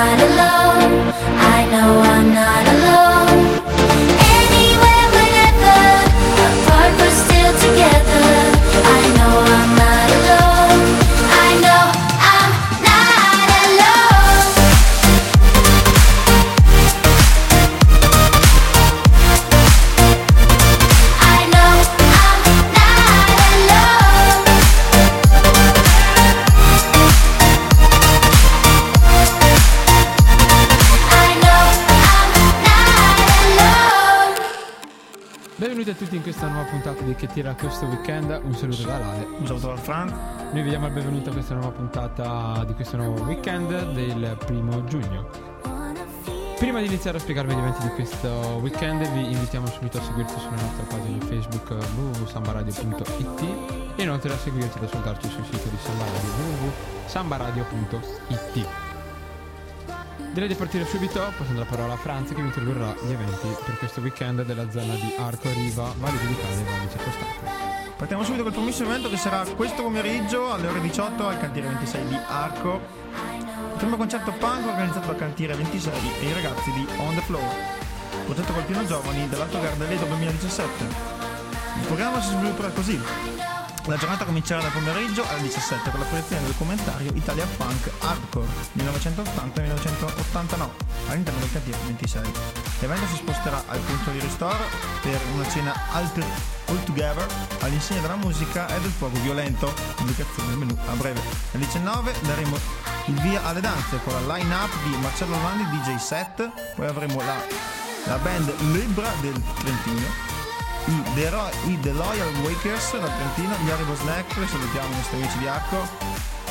not alone. Benvenuti a tutti in questa nuova puntata di Che tira questo weekend. Un saluto da Ale. Un saluto dal Fran. Noi vi diamo il benvenuto a questa nuova puntata di questo nuovo weekend del primo giugno. Prima di iniziare a spiegarvi gli eventi di questo weekend, vi invitiamo subito a seguirci sulla nostra pagina Facebook www.sambaradio.it e inoltre a seguirci ed ascoltarci sul sito di Samba Radio www.sambaradio.it. Direi di partire subito, passando la parola a Franz che vi introdurrà gli eventi per questo weekend della zona di Arco Riva, Valle di Italia e Valle Circostante. Partiamo subito col primissimo evento che sarà questo pomeriggio alle ore 18 al cantiere 26 di Arco. Il primo concerto punk organizzato dal cantiere 26 e i ragazzi di On The Floor. Progetto col pieno giovani dell'Alto Gardeleto 2017. Il programma si svilupperà così. La giornata comincerà dal pomeriggio alle 17 con la proiezione del documentario Italia Funk Hardcore 1980-1989 all'interno del cantiere 26. L'evento si sposterà al punto di ristoro per una cena alter, all together all'insegna della musica e del fuoco violento. Indicazione del menù a breve. Alle 19 daremo il via alle danze con la line up di Marcello Landi DJ set, poi avremo la, la band Libra del Trentino i The, Ro- i The Loyal Wakers dal Trentino, gli Haribo Snack, salutiamo i nostri amici di Arco.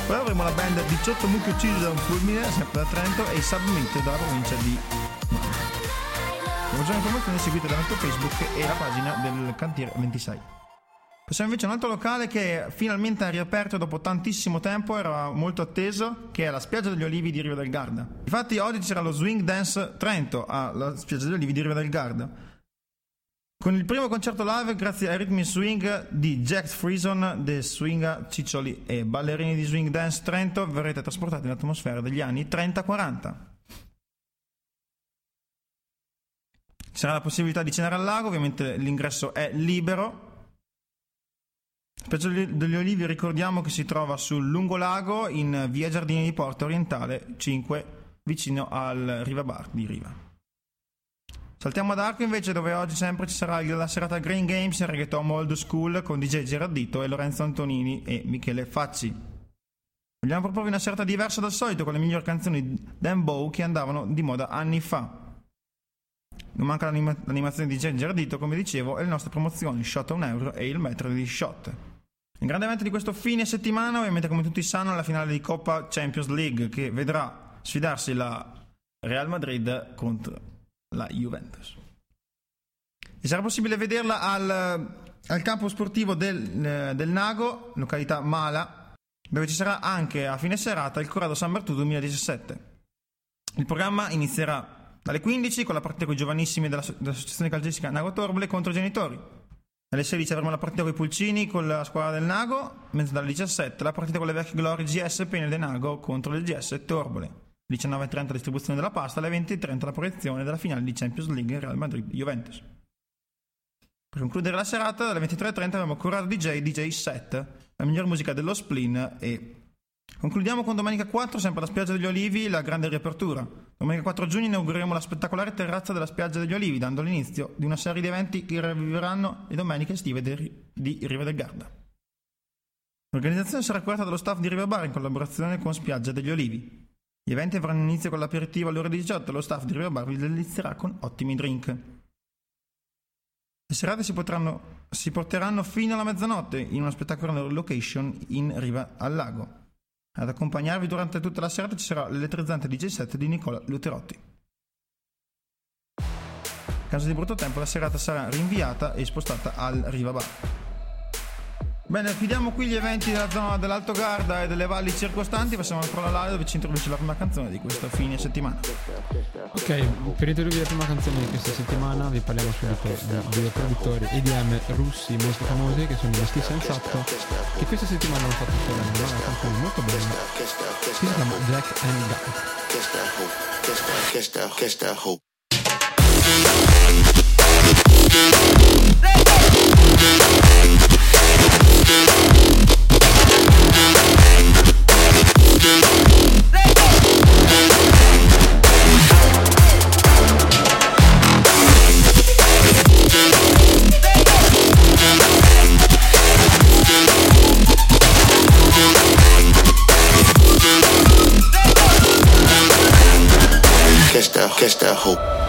Poi avremo la band 18 mucche uccise da un fulmine, sempre da Trento, e i Submit dalla provincia di Mantova. Per maggiori informazioni seguite dal nostro Facebook e la pagina del cantiere 26. Passiamo invece a un altro locale che finalmente ha riaperto dopo tantissimo tempo, era molto atteso, che è la spiaggia degli Olivi di Riva del Garda. Infatti oggi c'era lo Swing Dance Trento alla spiaggia degli Olivi di Riva del Garda. Con il primo concerto live, grazie ai ritmi swing di Jack Frison, The Swinga Ciccioli e ballerini di Swing Dance Trento, verrete trasportati nell'atmosfera degli anni 30-40. Ci sarà la possibilità di cenare al lago, ovviamente l'ingresso è libero. Spiaggia degli Olivi ricordiamo che si trova sul lungolago in via Giardini di Porta Orientale 5, vicino al Riva Bar di Riva. Saltiamo ad Arco invece dove oggi sempre ci sarà la serata Green Games reggaeton old school con DJ Gerardito e Lorenzo Antonini e Michele Facci. Vogliamo proporvi una serata diversa dal solito con le migliori canzoni di Dan Bow che andavano di moda anni fa. Non manca l'anima- l'animazione di DJ Gerardito, come dicevo, e le nostre promozioni Shot a un euro e il metro di Shot. Il grande evento di questo fine settimana, ovviamente come tutti sanno, è la finale di Coppa Champions League che vedrà sfidarsi la Real Madrid contro la Juventus. E sarà possibile vederla al, al campo sportivo del, eh, del Nago, località Mala, dove ci sarà anche a fine serata il Corrado San Bertù 2017. Il programma inizierà dalle 15 con la partita con i giovanissimi della- dell'associazione calcistica Nago Torbole contro i genitori. Alle 16 avremo la partita con i Pulcini con la squadra del Nago, mentre dalle 17 la partita con le vecchie glorie GS Pene del Nago contro le GS Torbole. 19.30 distribuzione della pasta, alle 20.30 la proiezione della finale di Champions League Real Madrid-Juventus. Per concludere la serata, alle 23.30 avremo Corrado DJ DJ Set, la miglior musica dello Splin e concludiamo con domenica 4, sempre alla spiaggia degli Olivi, la grande riapertura. Domenica 4 giugno inaugureremo la spettacolare terrazza della spiaggia degli Olivi, dando l'inizio di una serie di eventi che riviveranno le domeniche estive de- di Riva del Garda. L'organizzazione sarà curata dallo staff di Riva Bar in collaborazione con Spiaggia degli Olivi. Gli eventi avranno inizio con l'aperitivo alle ore 18 e lo staff di Riva Bar vi delizierà con ottimi drink. Le serate si, potranno, si porteranno fino alla mezzanotte in una spettacolare location in riva al lago. Ad accompagnarvi durante tutta la serata ci sarà l'elettrizzante DJ set di Nicola Luterotti. In caso di brutto tempo la serata sarà rinviata e spostata al Riva Bar. Bene, chiudiamo qui gli eventi della zona dell'Alto Garda e delle valli circostanti. Passiamo al Prola Live dove ci introduce la prima canzone di questo fine settimana. Ok, per introdurre la prima canzone di questa settimana vi parliamo subito di due produttori EDM russi molto famosi che sono gli Sti Sensato che questa settimana hanno fatto uscire una nuova canzone molto bella che si chiama Jack and Guy. Catch that hope.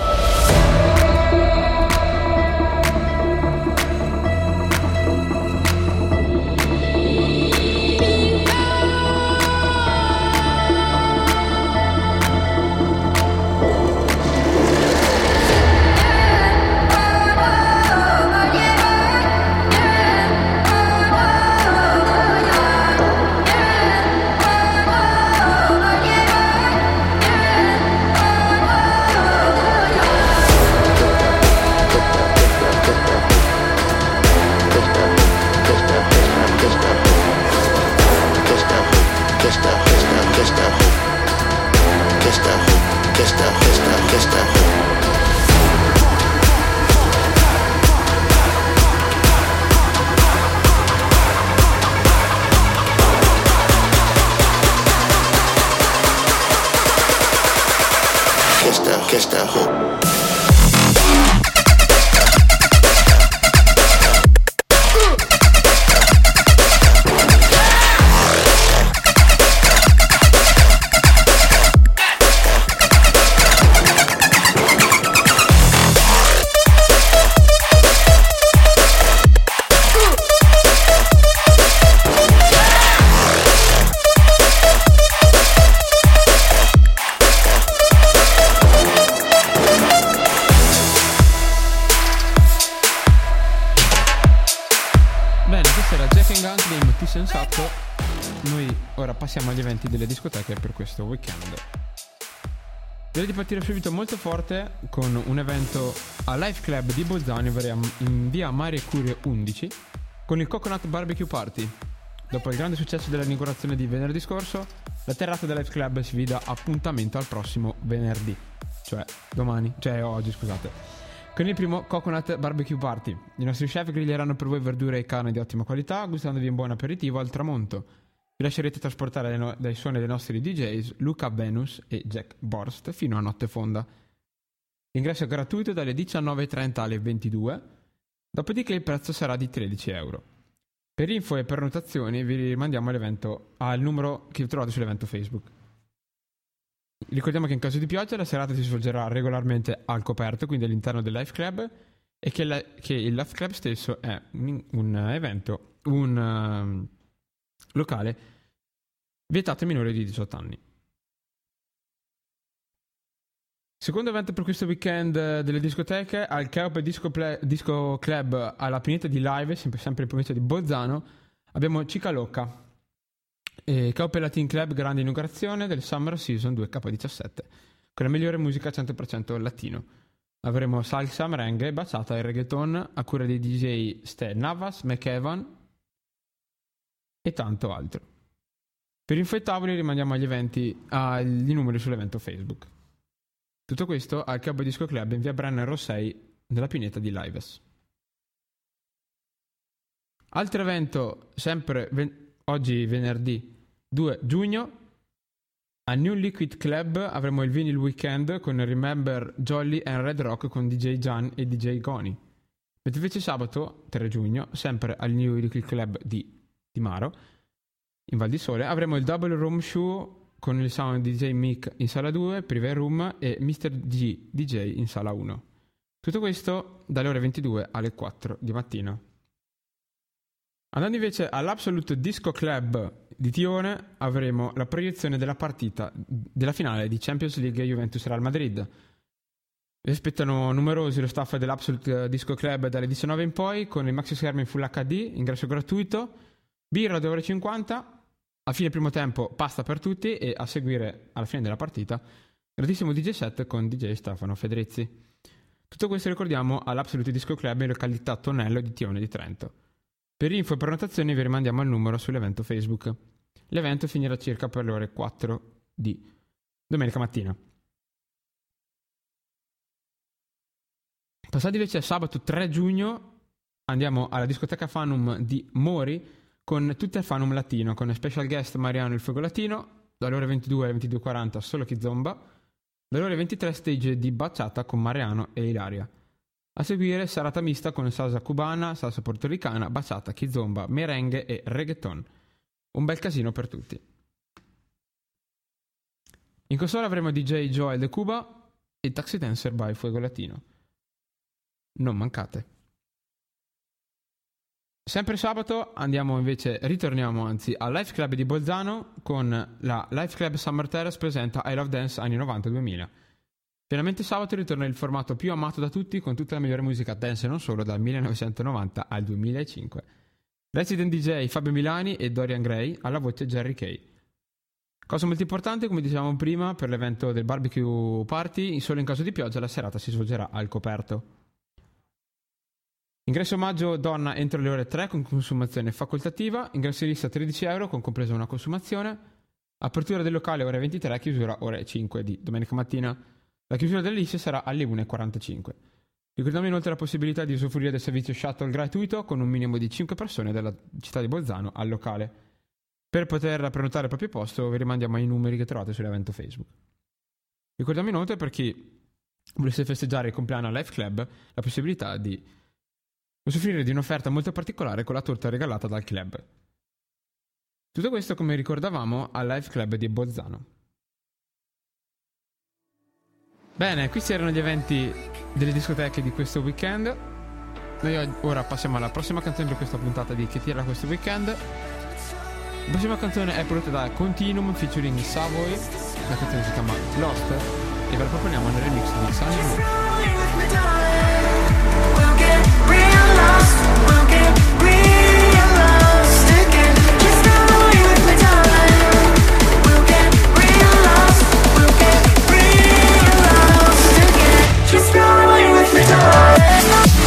just that hope. Discoteche per questo weekend. Direi di partire subito molto forte con un evento a Life Club di Bolzano in via- Marie Curie 11 con il Coconut Barbecue Party. Dopo il grande successo dell'inaugurazione di venerdì scorso, la terrazza del Life Club si dà appuntamento al prossimo venerdì, cioè domani, cioè oggi scusate. Con il primo Coconut Barbecue Party. I nostri chef griglieranno per voi verdure e carne di ottima qualità, gustandovi un buon aperitivo al tramonto. Vi lascerete trasportare no- dai suoni dei nostri DJs Luca Venus e Jack Borst fino a notte fonda. L'ingresso è gratuito dalle 19.30 alle 22, dopodiché il prezzo sarà di 13 euro. Per info e prenotazioni vi rimandiamo al numero che trovate sull'evento Facebook. Ricordiamo che in caso di pioggia la serata si svolgerà regolarmente al coperto, quindi all'interno del Life Club, e che, la- che il Life Club stesso è un, evento, un ehm, locale vietato ai minori di 18 anni. Secondo evento per questo weekend eh, delle discoteche, al Keop Disco, Ple- Disco Club alla pineta di Live, sempre, sempre in provincia di Bolzano, abbiamo Cicalocca, e Keop Latin Club grande inaugurazione del Summer Season 2K17, con la migliore musica 100% latino. Avremo salsa, merengue, bachata e reggaeton a cura dei DJ Ste Navas, McEvan e tanto altro. Per info tavoli rimandiamo agli eventi, agli numeri sull'evento Facebook. Tutto questo al Cabo Disco Club in via Brenner Rossei nella pineta di Lives. Altro evento, sempre ven- oggi venerdì 2 giugno, a New Liquid Club avremo il Vinyl Weekend con Remember Jolly and Red Rock con DJ Gian e DJ Goni. Mentre invece sabato 3 giugno, sempre al New Liquid Club di, di Maro, in Val di Sole, avremo il Double Room Show con il sound DJ Mick in sala 2, Privé Room e Mr. G DJ in sala 1. Tutto questo dalle ore 22 alle 4 di mattina. Andando invece all'Absolute Disco Club di Tione, avremo la proiezione della partita della finale di Champions League Juventus Real Madrid. Vi aspettano numerosi lo staff dell'Absolute Disco Club dalle 19 in poi con il maxi schermo in Full HD, ingresso gratuito Birra 2,50 euro. A fine primo tempo pasta per tutti e a seguire alla fine della partita gratissimo DJ set con DJ Stefano Fedrizzi. Tutto questo ricordiamo all'Absolute Disco Club in località Tonello di Tione di Trento. Per info e prenotazioni vi rimandiamo al numero sull'evento Facebook. L'evento finirà circa per le ore 4 di domenica mattina. Passati invece a sabato 3 giugno andiamo alla discoteca Fanum di Mori con tutto il Fanum latino, con special guest Mariano il Fuoco Latino, dalle ore 22 alle 22.40 solo Kizomba, dalle ore 23 stage di Bachata con Mariano e Ilaria. A seguire serata mista con salsa cubana, salsa portoricana, bachata, kizomba, merengue e reggaeton. Un bel casino per tutti. In console avremo DJ Joel de Cuba e Taxi Dancer by Fuego Latino. Non mancate. Sempre sabato andiamo invece, ritorniamo anzi al Life Club di Bolzano con la Life Club Summer Terrace presenta I Love Dance anni 90-2000. Finalmente sabato ritorna il formato più amato da tutti con tutta la migliore musica dance e non solo dal 1990 al 2005. Resident DJ Fabio Milani e Dorian Gray alla voce Jerry Kay. Cosa molto importante, come dicevamo prima, per l'evento del barbecue party, solo in caso di pioggia la serata si svolgerà al coperto. Ingresso omaggio donna entro le ore 3 con consumazione facoltativa, ingresso lista 13 euro con compresa una consumazione, apertura del locale ore 23, chiusura ore 5 di domenica mattina. La chiusura delle liste sarà alle 1.45. Ricordiamo inoltre la possibilità di usufruire del servizio shuttle gratuito con un minimo di 5 persone dalla città di Bolzano al locale. Per poter prenotare il proprio posto vi rimandiamo ai numeri che trovate sull'evento Facebook. Ricordiamo inoltre per chi volesse festeggiare il compleanno al Life Club la possibilità di usufruire di un'offerta molto particolare con la torta regalata dal club. Tutto questo come ricordavamo al Live Club di Bolzano. Bene, questi erano gli eventi delle discoteche di questo weekend. Noi ora passiamo alla prossima canzone per questa puntata di Che tira questo weekend. La prossima canzone è prodotta da Continuum featuring Savoy. La canzone si chiama Lost e ve la proponiamo nel remix di Sunny Just rolling with the tide.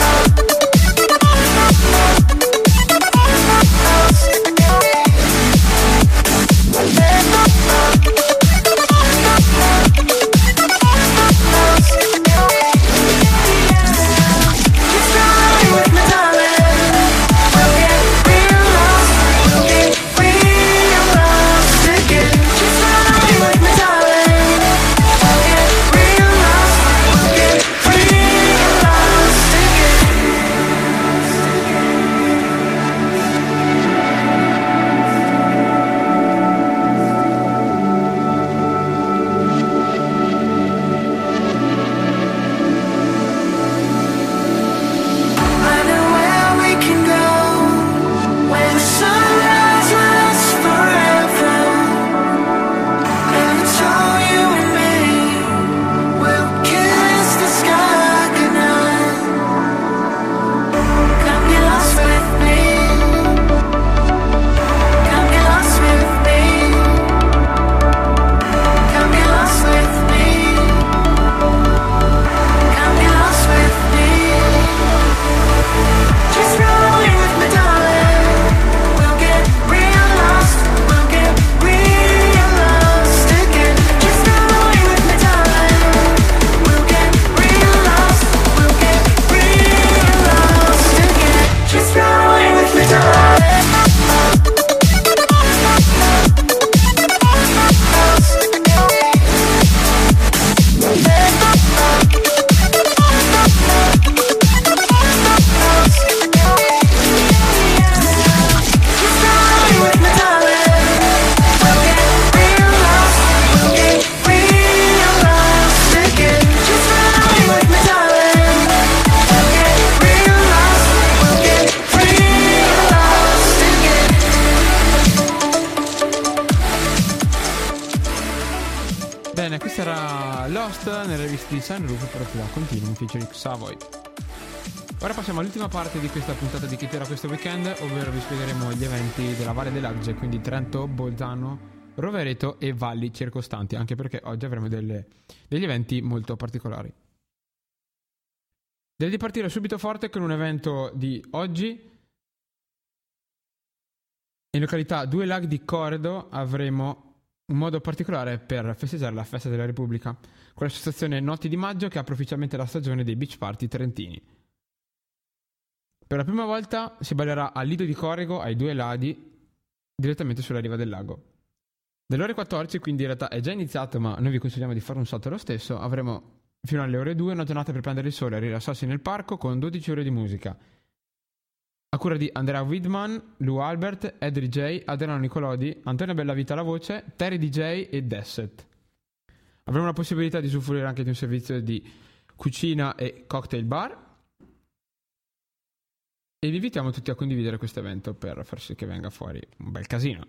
Lost nelle riviste di Sunroof prodotta da Continuum featuring Savoy. Ora passiamo all'ultima parte di questa puntata di Chi Tira questo weekend, ovvero vi spiegheremo gli eventi della Valle dell'Adige, quindi Trento, Bolzano, Rovereto e valli circostanti, anche perché oggi avremo delle- degli eventi molto particolari. Direi di partire subito forte con un evento di oggi. In località Due Laghi di Cordo avremo un modo particolare per festeggiare la festa della Repubblica, con l'associazione Notti di Maggio che apre ufficialmente la stagione dei beach party trentini. Per la prima volta si ballerà al Lido di Corrego ai Due Laghi, direttamente sulla riva del lago. Dalle ore 14, quindi in realtà è già iniziato, ma noi vi consigliamo di fare un salto lo stesso, avremo fino alle ore 2 una giornata per prendere il sole e rilassarsi nel parco con 12 ore di musica. A cura di Andrea Widman, Lou Albert, Ed DJ, Adriano Nicolodi, Antonio Bellavita alla voce, Terry DJ e Desset. Avremo la possibilità di usufruire anche di un servizio di cucina e cocktail bar. E vi invitiamo tutti a condividere questo evento per far sì che venga fuori un bel casino.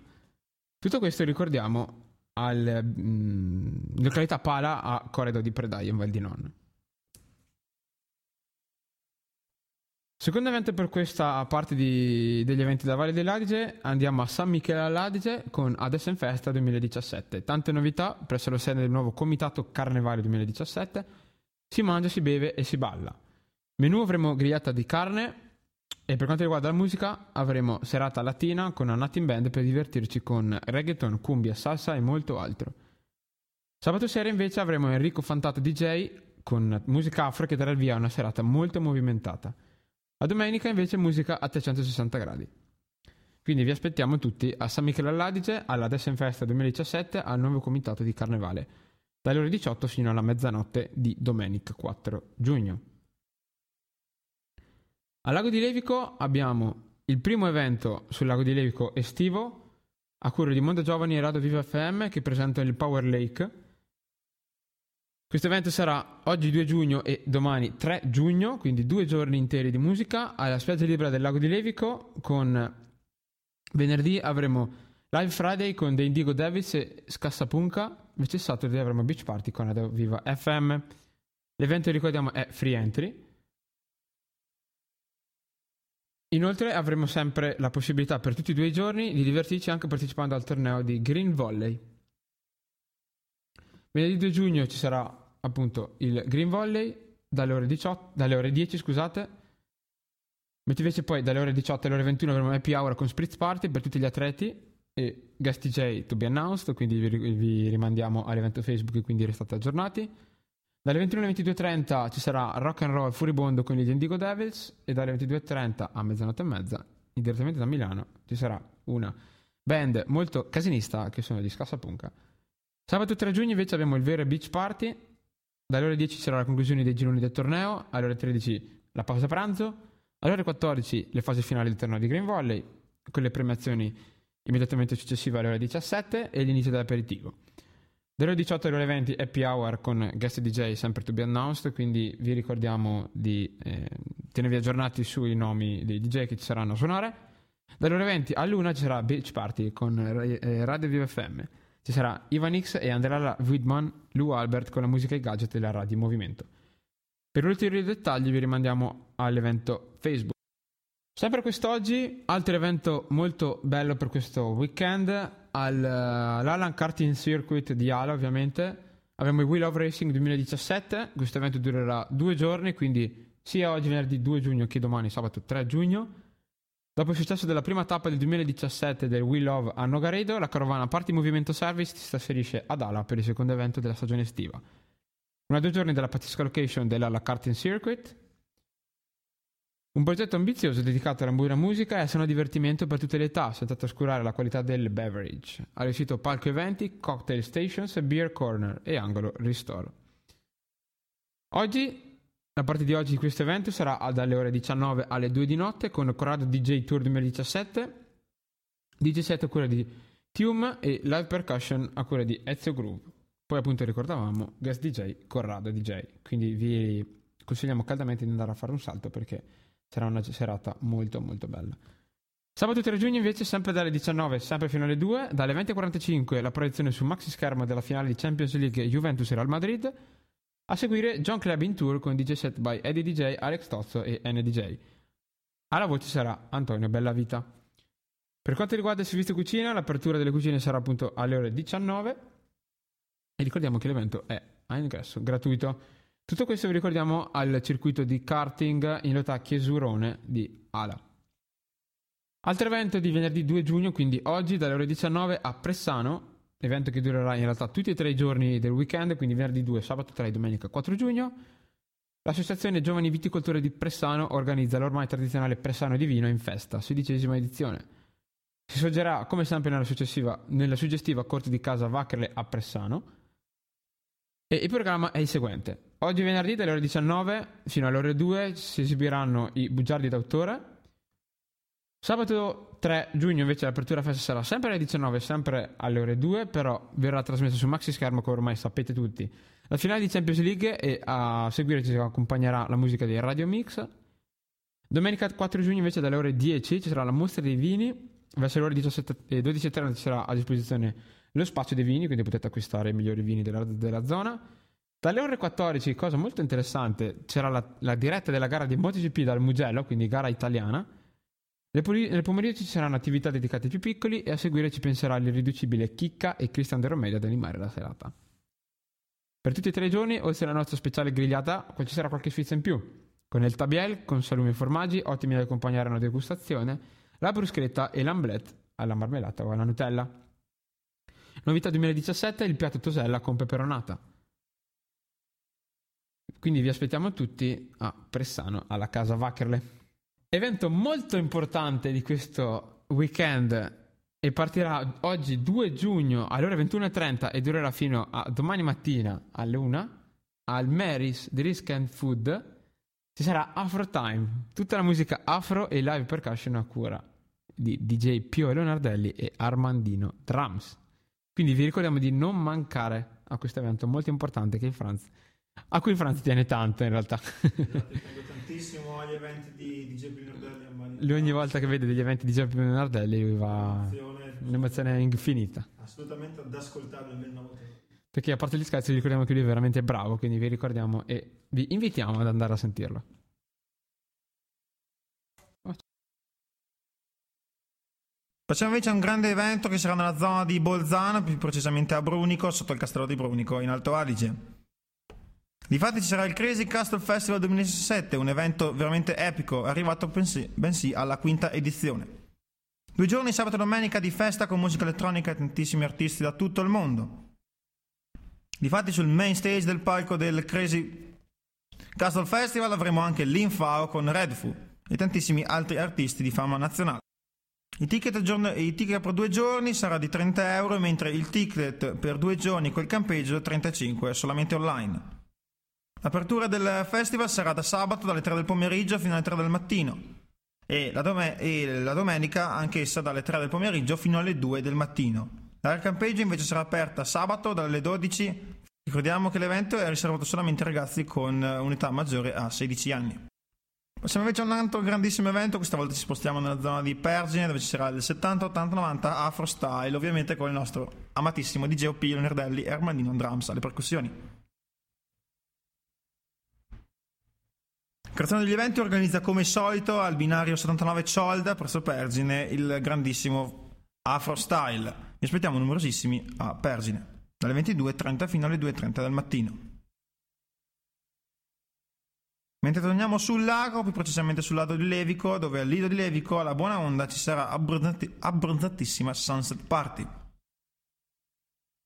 Tutto questo ricordiamo al mm, località Pala a Corredo di Predaia in Val di Non. Secondo evento per questa parte di- degli eventi da Valle dell'Adige andiamo a San Michele all'Adige con Adessen Festa 2017. Tante novità presso la sede del nuovo Comitato Carnevale 2017. Si mangia, si beve e si balla. Menù avremo grigliata di carne e per quanto riguarda la musica avremo serata latina con una Latin Band per divertirci con reggaeton, cumbia, salsa e molto altro. Sabato sera invece avremo Enrico Fantato DJ con musica afro che darà il via a una serata molto movimentata. La domenica invece musica a 360 gradi. Quindi vi aspettiamo tutti a San Michele all'Adige alla Dessen Festa 2017 al nuovo comitato di Carnevale, dalle ore 18 fino alla mezzanotte di domenica 4 giugno. Al Lago di Levico abbiamo il primo evento sul Lago di Levico estivo a cura di Mondo Giovani e Radio Viva FM che presentano il Power Lake. Questo evento sarà oggi 2 giugno e domani 3 giugno, quindi due giorni interi di musica alla spiaggia libera del Lago di Levico con venerdì avremo Live Friday con The Indigo Devils e Scassapunca, invece Saturday avremo Beach Party con Radio Viva FM. L'evento ricordiamo è free entry. Inoltre avremo sempre la possibilità per tutti e due i giorni di divertirci anche partecipando al torneo di Green Volley. Venerdì 2 giugno ci sarà appunto il Green Volley dalle ore, 18, dalle ore 10, scusate. Mentre invece poi dalle ore 18 alle ore 21 avremo happy hour con Spritz Party per tutti gli atleti e guest DJ to be announced, quindi vi, vi rimandiamo all'evento Facebook quindi restate aggiornati. Dalle 21 alle 22.30 ci sarà Rock and Roll Furibondo con gli Indigo Devils e dalle 22.30 a mezzanotte e mezza, direttamente da Milano, ci sarà una band molto casinista che sono di Scassapunca. Sabato 3 giugno invece abbiamo il vero Beach Party, dalle ore 10 ci sarà la conclusione dei gironi del torneo, alle ore 13 la pausa pranzo, alle ore 14 le fasi finali del torneo di Green Volley, con le premiazioni immediatamente successive alle ore 17 e l'inizio dell'aperitivo. Dalle ore 18 alle ore 20 happy hour con guest DJ sempre to be announced, quindi vi ricordiamo di eh, tenervi aggiornati sui nomi dei DJ che ci saranno a suonare. Dalle ore 20 all'una ci sarà Beach Party con eh, Radio Viva FM. Ci sarà Ivan X e Andrea Widman, Lou Albert con la musica e i gadget della radio in movimento. Per ulteriori dettagli vi rimandiamo all'evento Facebook. Sempre quest'oggi, altro evento molto bello per questo weekend, al, eh, all'Alan Karting Circuit di Ala ovviamente. Abbiamo il Wheel of Racing 2017, questo evento durerà due giorni, quindi sia oggi venerdì 2 giugno che domani sabato 3 giugno. Dopo il successo della prima tappa del 2017 del Wheel of a Nogaredo, la carovana Party Movimento Service si trasferisce ad Ala per il secondo evento della stagione estiva. Una due giorni della pazzesca location dell'Ala Karting Circuit, un progetto ambizioso dedicato alla buona musica e al sano divertimento per tutte le età, senza trascurare la qualità del beverage. Ha riuscito palco eventi, cocktail stations, beer corner e angolo ristoro. Oggi, la parte di oggi di questo evento sarà dalle ore 19 alle 2 di notte con Corrado DJ Tour 2017, DJ set a cura di Tium e live percussion a cura di Ezio Groove. Poi appunto ricordavamo guest DJ Corrado DJ, quindi vi consigliamo caldamente di andare a fare un salto perché sarà una serata molto molto bella. Sabato 3 giugno invece sempre dalle 19, sempre fino alle 2, dalle 20.45 la proiezione su maxi schermo della finale di Champions League Juventus Real Madrid, A seguire John Club in tour con DJ set by Eddie DJ, Alex Tozzo e NDJ. Alla voce sarà Antonio Bellavita. Per quanto riguarda il servizio cucina, l'apertura delle cucine sarà appunto alle ore 19 e ricordiamo che l'evento è a ingresso gratuito. Tutto questo vi ricordiamo al circuito di karting in realtà Chiesurone di Ala. Altro evento di venerdì 2 giugno, quindi oggi dalle ore 19 a Pressano, evento che durerà in realtà tutti e tre i giorni del weekend, quindi venerdì 2, sabato 3 e domenica 4 giugno. L'associazione Giovani Viticoltori di Pressano organizza l'ormai tradizionale Pressano di Vino in festa, sedicesima edizione. Si svolgerà come sempre nella, nella suggestiva corte di casa Vaccherle a Pressano. E il programma è il seguente. Oggi venerdì dalle ore 19 fino alle ore 2 si esibiranno i bugiardi d'autore. Sabato 3 giugno invece l'apertura festa sarà sempre alle 19, sempre alle ore 2, però verrà trasmessa su maxi schermo come ormai sapete tutti. La finale di Champions League e a seguire ci accompagnerà la musica dei Radio Mix. Domenica 4 giugno invece dalle ore 10 ci sarà la mostra dei vini, verso le ore 17 e 12.30 ci sarà a disposizione lo spazio dei vini, quindi potete acquistare i migliori vini della, della zona. Dalle ore 14, cosa molto interessante, c'era la, la diretta della gara di MotoGP dal Mugello, quindi gara italiana. Nel pomeriggio ci saranno attività dedicate ai più piccoli e a seguire ci penserà l'irriducibile Chicca e Cristian De Romedio ad animare la serata. Per tutti e tre i giorni, oltre alla nostra speciale grigliata, ci sarà qualche sfizia in più. Con il tabiel, con salumi e formaggi, ottimi da accompagnare a una degustazione, la bruschetta e l'amblette alla marmellata o alla Nutella. Novità 2017, il piatto tosella con peperonata. Quindi vi aspettiamo tutti a Pressano, alla casa Vaccherle. Evento molto importante di questo weekend e partirà oggi 2 giugno alle ore 21.30 e durerà fino a domani mattina alle 1 al Mary's Risk and Food ci sarà Afro Time, tutta la musica afro e live percussion a cura di DJ Pio Leonardelli e Armandino Drums. Quindi vi ricordiamo di non mancare a questo evento molto importante che il Franz, a cui il Franz tiene tanto in realtà. Tengo tantissimo agli eventi di Pinardelli a Mani. Lui ogni volta che vede degli eventi di DJ Pio Leonardelli lui va Un'emozione infinita. Assolutamente da ascoltare almeno una volta. Perché a parte gli scherzi vi ricordiamo che lui è veramente bravo, quindi vi ricordiamo e vi invitiamo ad andare a sentirlo. Facciamo invece un grande evento che sarà nella zona di Bolzano, più precisamente a Brunico, sotto il castello di Brunico, in Alto Adige. Difatti ci sarà il Crazy Castle Festival 2017, un evento veramente epico, arrivato bensì, bensì alla quinta edizione. Due giorni, sabato e domenica, di festa con musica elettronica e tantissimi artisti da tutto il mondo. Difatti sul main stage del palco del Crazy Castle Festival avremo anche l'Infao con Redfu e tantissimi altri artisti di fama nazionale. Il ticket, giorno- il ticket per due giorni sarà di 30 euro, mentre il ticket per due giorni col campeggio 35 solamente online. L'apertura del festival sarà da sabato dalle 3 del pomeriggio fino alle 3 del mattino e la, dome- e la domenica anch'essa dalle 3 del pomeriggio fino alle 2 del mattino. L'area campeggio invece sarà aperta sabato dalle 12. Ricordiamo che l'evento è riservato solamente ai ragazzi con un'età maggiore a 16 anni. Passiamo invece a un altro grandissimo evento, questa volta ci spostiamo nella zona di Pergine dove ci sarà il 70, 80, 90 Afro Style, ovviamente con il nostro amatissimo DJ OP Leonardelli e Armandino Drums alle percussioni. Creazione degli eventi organizza come solito al binario 79 Ciolda presso Pergine il grandissimo Afro Style. Vi aspettiamo numerosissimi a Pergine, dalle 22.30 fino alle 2.30 del mattino. Mentre torniamo sul lago, più precisamente sul lago di Levico, dove al lido di Levico, alla buona onda, ci sarà abbronzati- abbronzatissima Sunset Party.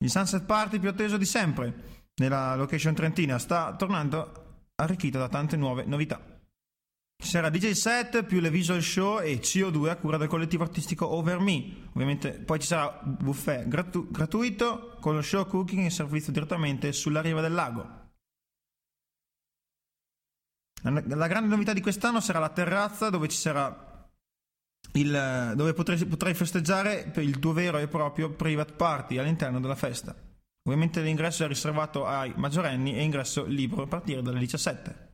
Il Sunset Party più atteso di sempre nella location trentina sta tornando arricchito da tante nuove novità. Ci sarà DJ set più le visual show e CO2 a cura del collettivo artistico Over Me. Ovviamente poi ci sarà buffet gratu- gratuito con lo show cooking e servizio direttamente sulla riva del lago. La, grande novità di quest'anno sarà la terrazza dove ci sarà il, dove potrai, potrai festeggiare il tuo vero e proprio private party all'interno della festa. Ovviamente l'ingresso è riservato ai maggiorenni e ingresso libero a partire dalle 17.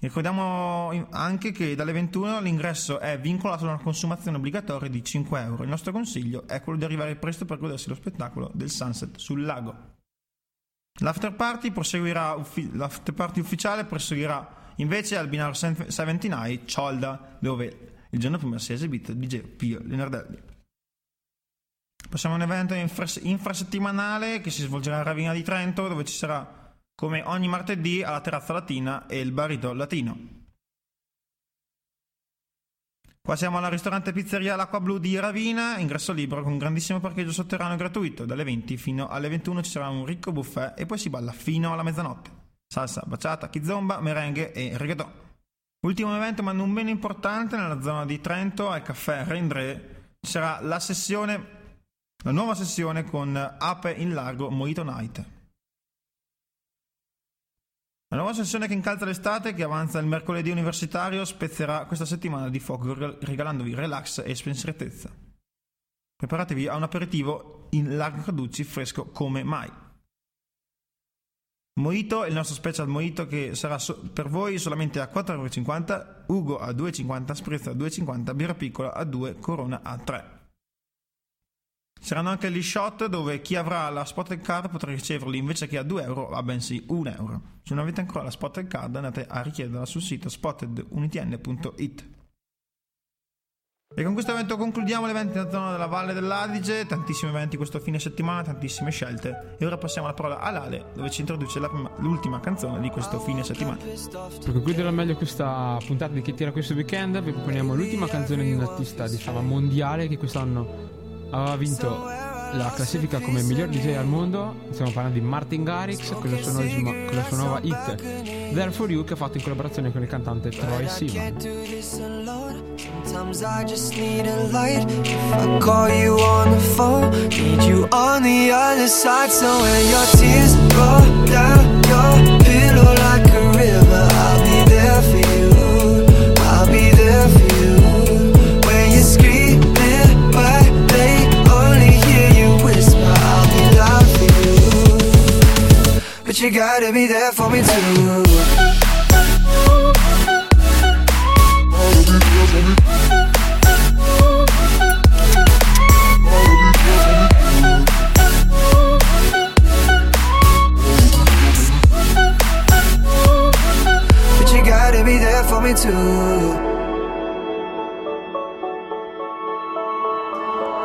Ricordiamo anche che dalle 21 l'ingresso è vincolato a una consumazione obbligatoria di 5 euro. Il nostro consiglio è quello di arrivare presto per godersi lo spettacolo del sunset sul lago. L'after party, uffi- l'after party ufficiale proseguirà invece al binario 79 Ciolda, dove il giorno prima si è esibito DJ Pio Leonardelli. Passiamo a un evento infras- infrasettimanale che si svolgerà a Ravina di Trento, dove ci sarà, come ogni martedì, alla terrazza latina e il barito latino. Qua siamo alla ristorante pizzeria L'Acqua Blu di Ravina, ingresso libero con un grandissimo parcheggio sotterraneo gratuito. Dalle 20 fino alle 21 ci sarà un ricco buffet e poi si balla fino alla mezzanotte. Salsa, baciata, kizomba, merengue e reggaeton. Ultimo evento ma non meno importante nella zona di Trento al caffè Rendre ci sarà la sessione la nuova sessione con Ape in Largo Mojito Night. La nuova sessione che incalza l'estate, che avanza il mercoledì universitario, spezzerà questa settimana di fuoco regal- regalandovi relax e spensieratezza. Preparatevi a un aperitivo in Largo Caducci fresco come mai. Mojito, il nostro special mojito che sarà so- per voi solamente a 4,50€, Ugo a 2,50€, Sprezza a 2,50€, Birra Piccola a 2, Corona a 3. Saranno anche gli shot dove chi avrà la spotted card potrà riceverli invece che a 2 euro a bensì 1 euro. Se non avete ancora la spotted card andate a richiederla sul sito spottedunitn.it. E con questo evento concludiamo l'evento nella zona della Valle dell'Adige, tantissimi eventi questo fine settimana, tantissime scelte. E ora passiamo la parola a Lale dove ci introduce prima- l'ultima canzone di questo fine settimana. Per concludere al meglio questa puntata di Che tira questo weekend, vi proponiamo l'ultima canzone di un artista di fama mondiale che quest'anno aveva vinto la classifica come miglior DJ al mondo. Stiamo parlando di Martin Garrix con la sua, nuova- hit There For You che ha fatto in collaborazione con il cantante Troy Sivan. Sometimes I just need a light. If I call you on the phone, need you on the other side. So when your tears roll down your pillow like But you gotta be there for me too. But you gotta be there for me too.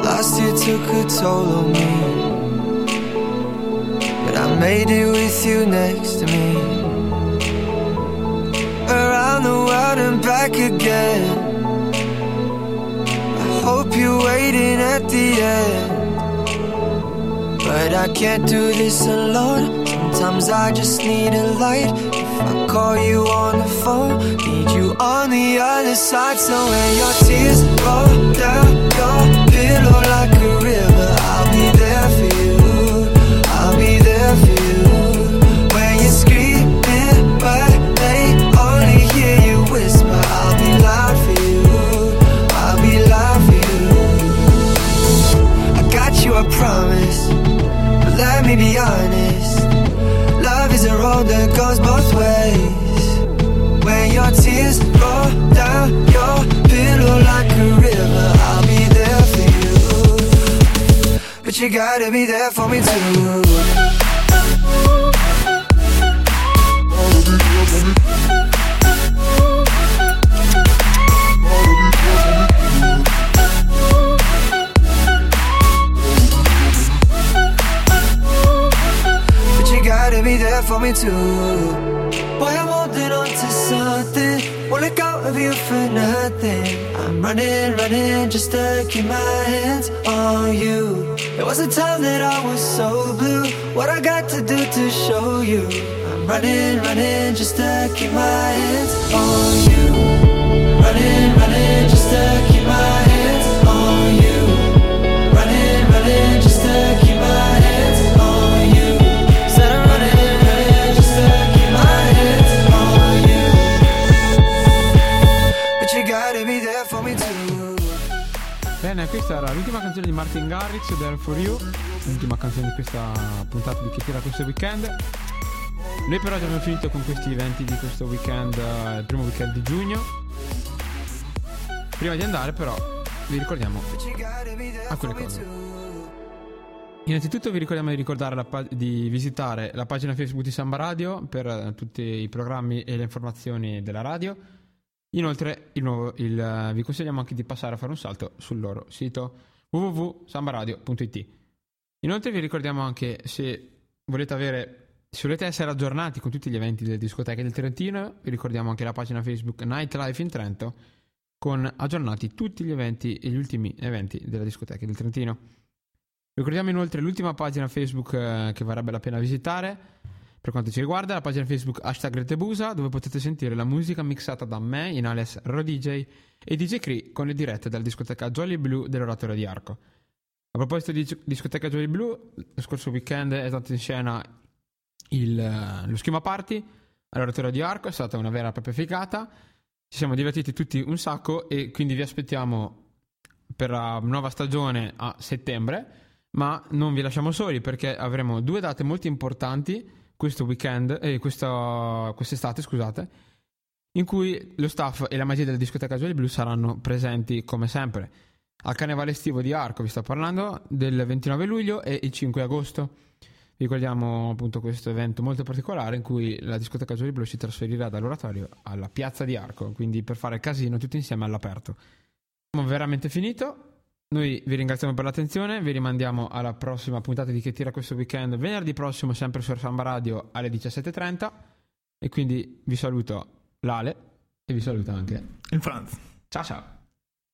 Last year took a toll on me. I made it with you next to me. Around the world and back again. I hope you're waiting at the end. But I can't do this alone. Sometimes I just need a light. If I call you on the phone, need you on the other side. So when your tears roll down your pillow like promise. But let me be honest. Love is a road that goes both ways. When your tears roll down your pillow like a river, I'll be there for you. But you gotta be there for me too. Me too. Boy, I'm holding on to something. Won't let go of you for nothing. I'm running, running just to keep my hands on you. It was a time that I was so blue. What I got to do to show you? I'm running, running just to keep my hands on you. Running, running just to keep my hands Bene, questa era l'ultima canzone di Martin Garrix, There For You, l'ultima canzone di questa puntata di Che tira questo weekend. Noi però abbiamo finito con questi eventi di questo weekend, eh, il primo weekend di giugno. Prima di andare però vi ricordiamo Alcune cose. Innanzitutto vi ricordiamo di, ricordare la pa- di visitare la pagina Facebook di Samba Radio per eh, tutti i programmi e le informazioni della radio. Inoltre il il, vi consigliamo anche di passare a fare un salto sul loro sito www.sambaradio.it. Inoltre vi ricordiamo anche se volete avere se volete essere aggiornati con tutti gli eventi delle discoteche del Trentino, vi ricordiamo anche la pagina Facebook Nightlife in Trento con aggiornati tutti gli eventi e gli ultimi eventi della discoteca del Trentino. Ricordiamo inoltre l'ultima pagina Facebook eh, che varrebbe la pena visitare per quanto ci riguarda, la pagina Facebook hashtag Retebusa dove potete sentire la musica mixata da me in alias Ro DJ e DJ Cree con le dirette dalla discoteca Jolly Blue dell'Oratorio di Arco. A proposito di dis- discoteca Jolly Blue, lo scorso weekend è stato in scena il, eh, lo schema party all'oratorio di Arco, è stata una vera e propria figata. Ci siamo divertiti tutti un sacco e quindi vi aspettiamo per la nuova stagione a settembre. Ma non vi lasciamo soli perché avremo due date molto importanti questo weekend, eh, questa, quest'estate, scusate, in cui lo staff e la magia della discoteca Jolly Blue saranno presenti come sempre. Al carnevale estivo di Arco vi sto parlando del 29 luglio e il 5 agosto. Ricordiamo appunto questo evento molto particolare in cui la discoteca Jolly Blue si trasferirà dall'oratorio alla piazza di Arco, quindi per fare casino tutti insieme all'aperto. Abbiamo veramente finito. Noi vi ringraziamo per l'attenzione, vi rimandiamo alla prossima puntata di Che tira questo weekend venerdì prossimo sempre su Samba Radio alle 17.30 e quindi vi saluto Lale e vi saluta anche. Il Franz. Ciao ciao!